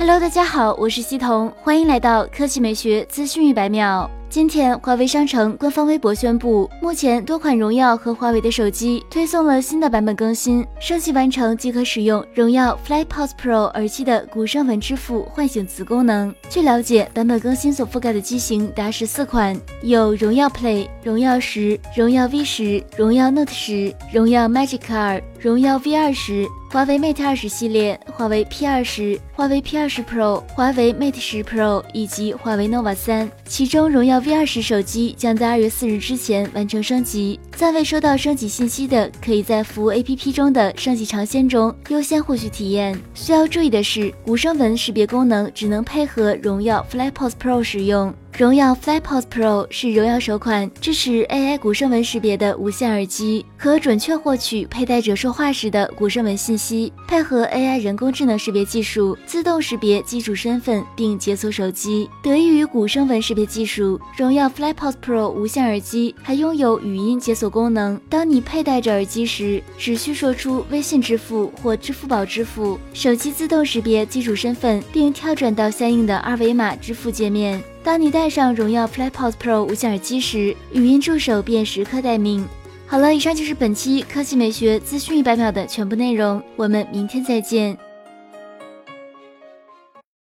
Hello，大家好，我是西彤，欢迎来到科技美学资讯一百秒。今天，华为商城官方微博宣布，目前多款荣耀和华为的手机推送了新的版本更新，升级完成即可使用荣耀 FlyPods Pro 耳机的鼓声纹支付唤醒词功能。据了解，版本更新所覆盖的机型达十四款，有荣耀 Play、荣耀十、荣耀 V 十、荣耀 Note 十、荣耀 Magic 二、荣耀 V 二十。华为 Mate 二十系列、华为 P 二十、华为 P 二十 Pro、华为 Mate 十 Pro 以及华为 nova 三，其中荣耀 V 二十手机将在二月四日之前完成升级。暂未收到升级信息的，可以在服务 APP 中的升级尝鲜中优先获取体验。需要注意的是，无声纹识别功能只能配合荣耀 FlyPose Pro 使用。荣耀 FlyPods Pro 是荣耀首款支持 AI 鼓声纹识别的无线耳机，可准确获取佩戴者说话时的鼓声纹信息，配合 AI 人工智能识别技术，自动识别机主身份并解锁手机。得益于鼓声纹识别技术，荣耀 FlyPods Pro 无线耳机还拥有语音解锁功能。当你佩戴着耳机时，只需说出微信支付或支付宝支付，手机自动识别机主身份，并跳转到相应的二维码支付界面。当你戴上荣耀 PlayPods Pro 无线耳机时，语音助手便时刻待命。好了，以上就是本期科技美学资讯一百秒的全部内容，我们明天再见。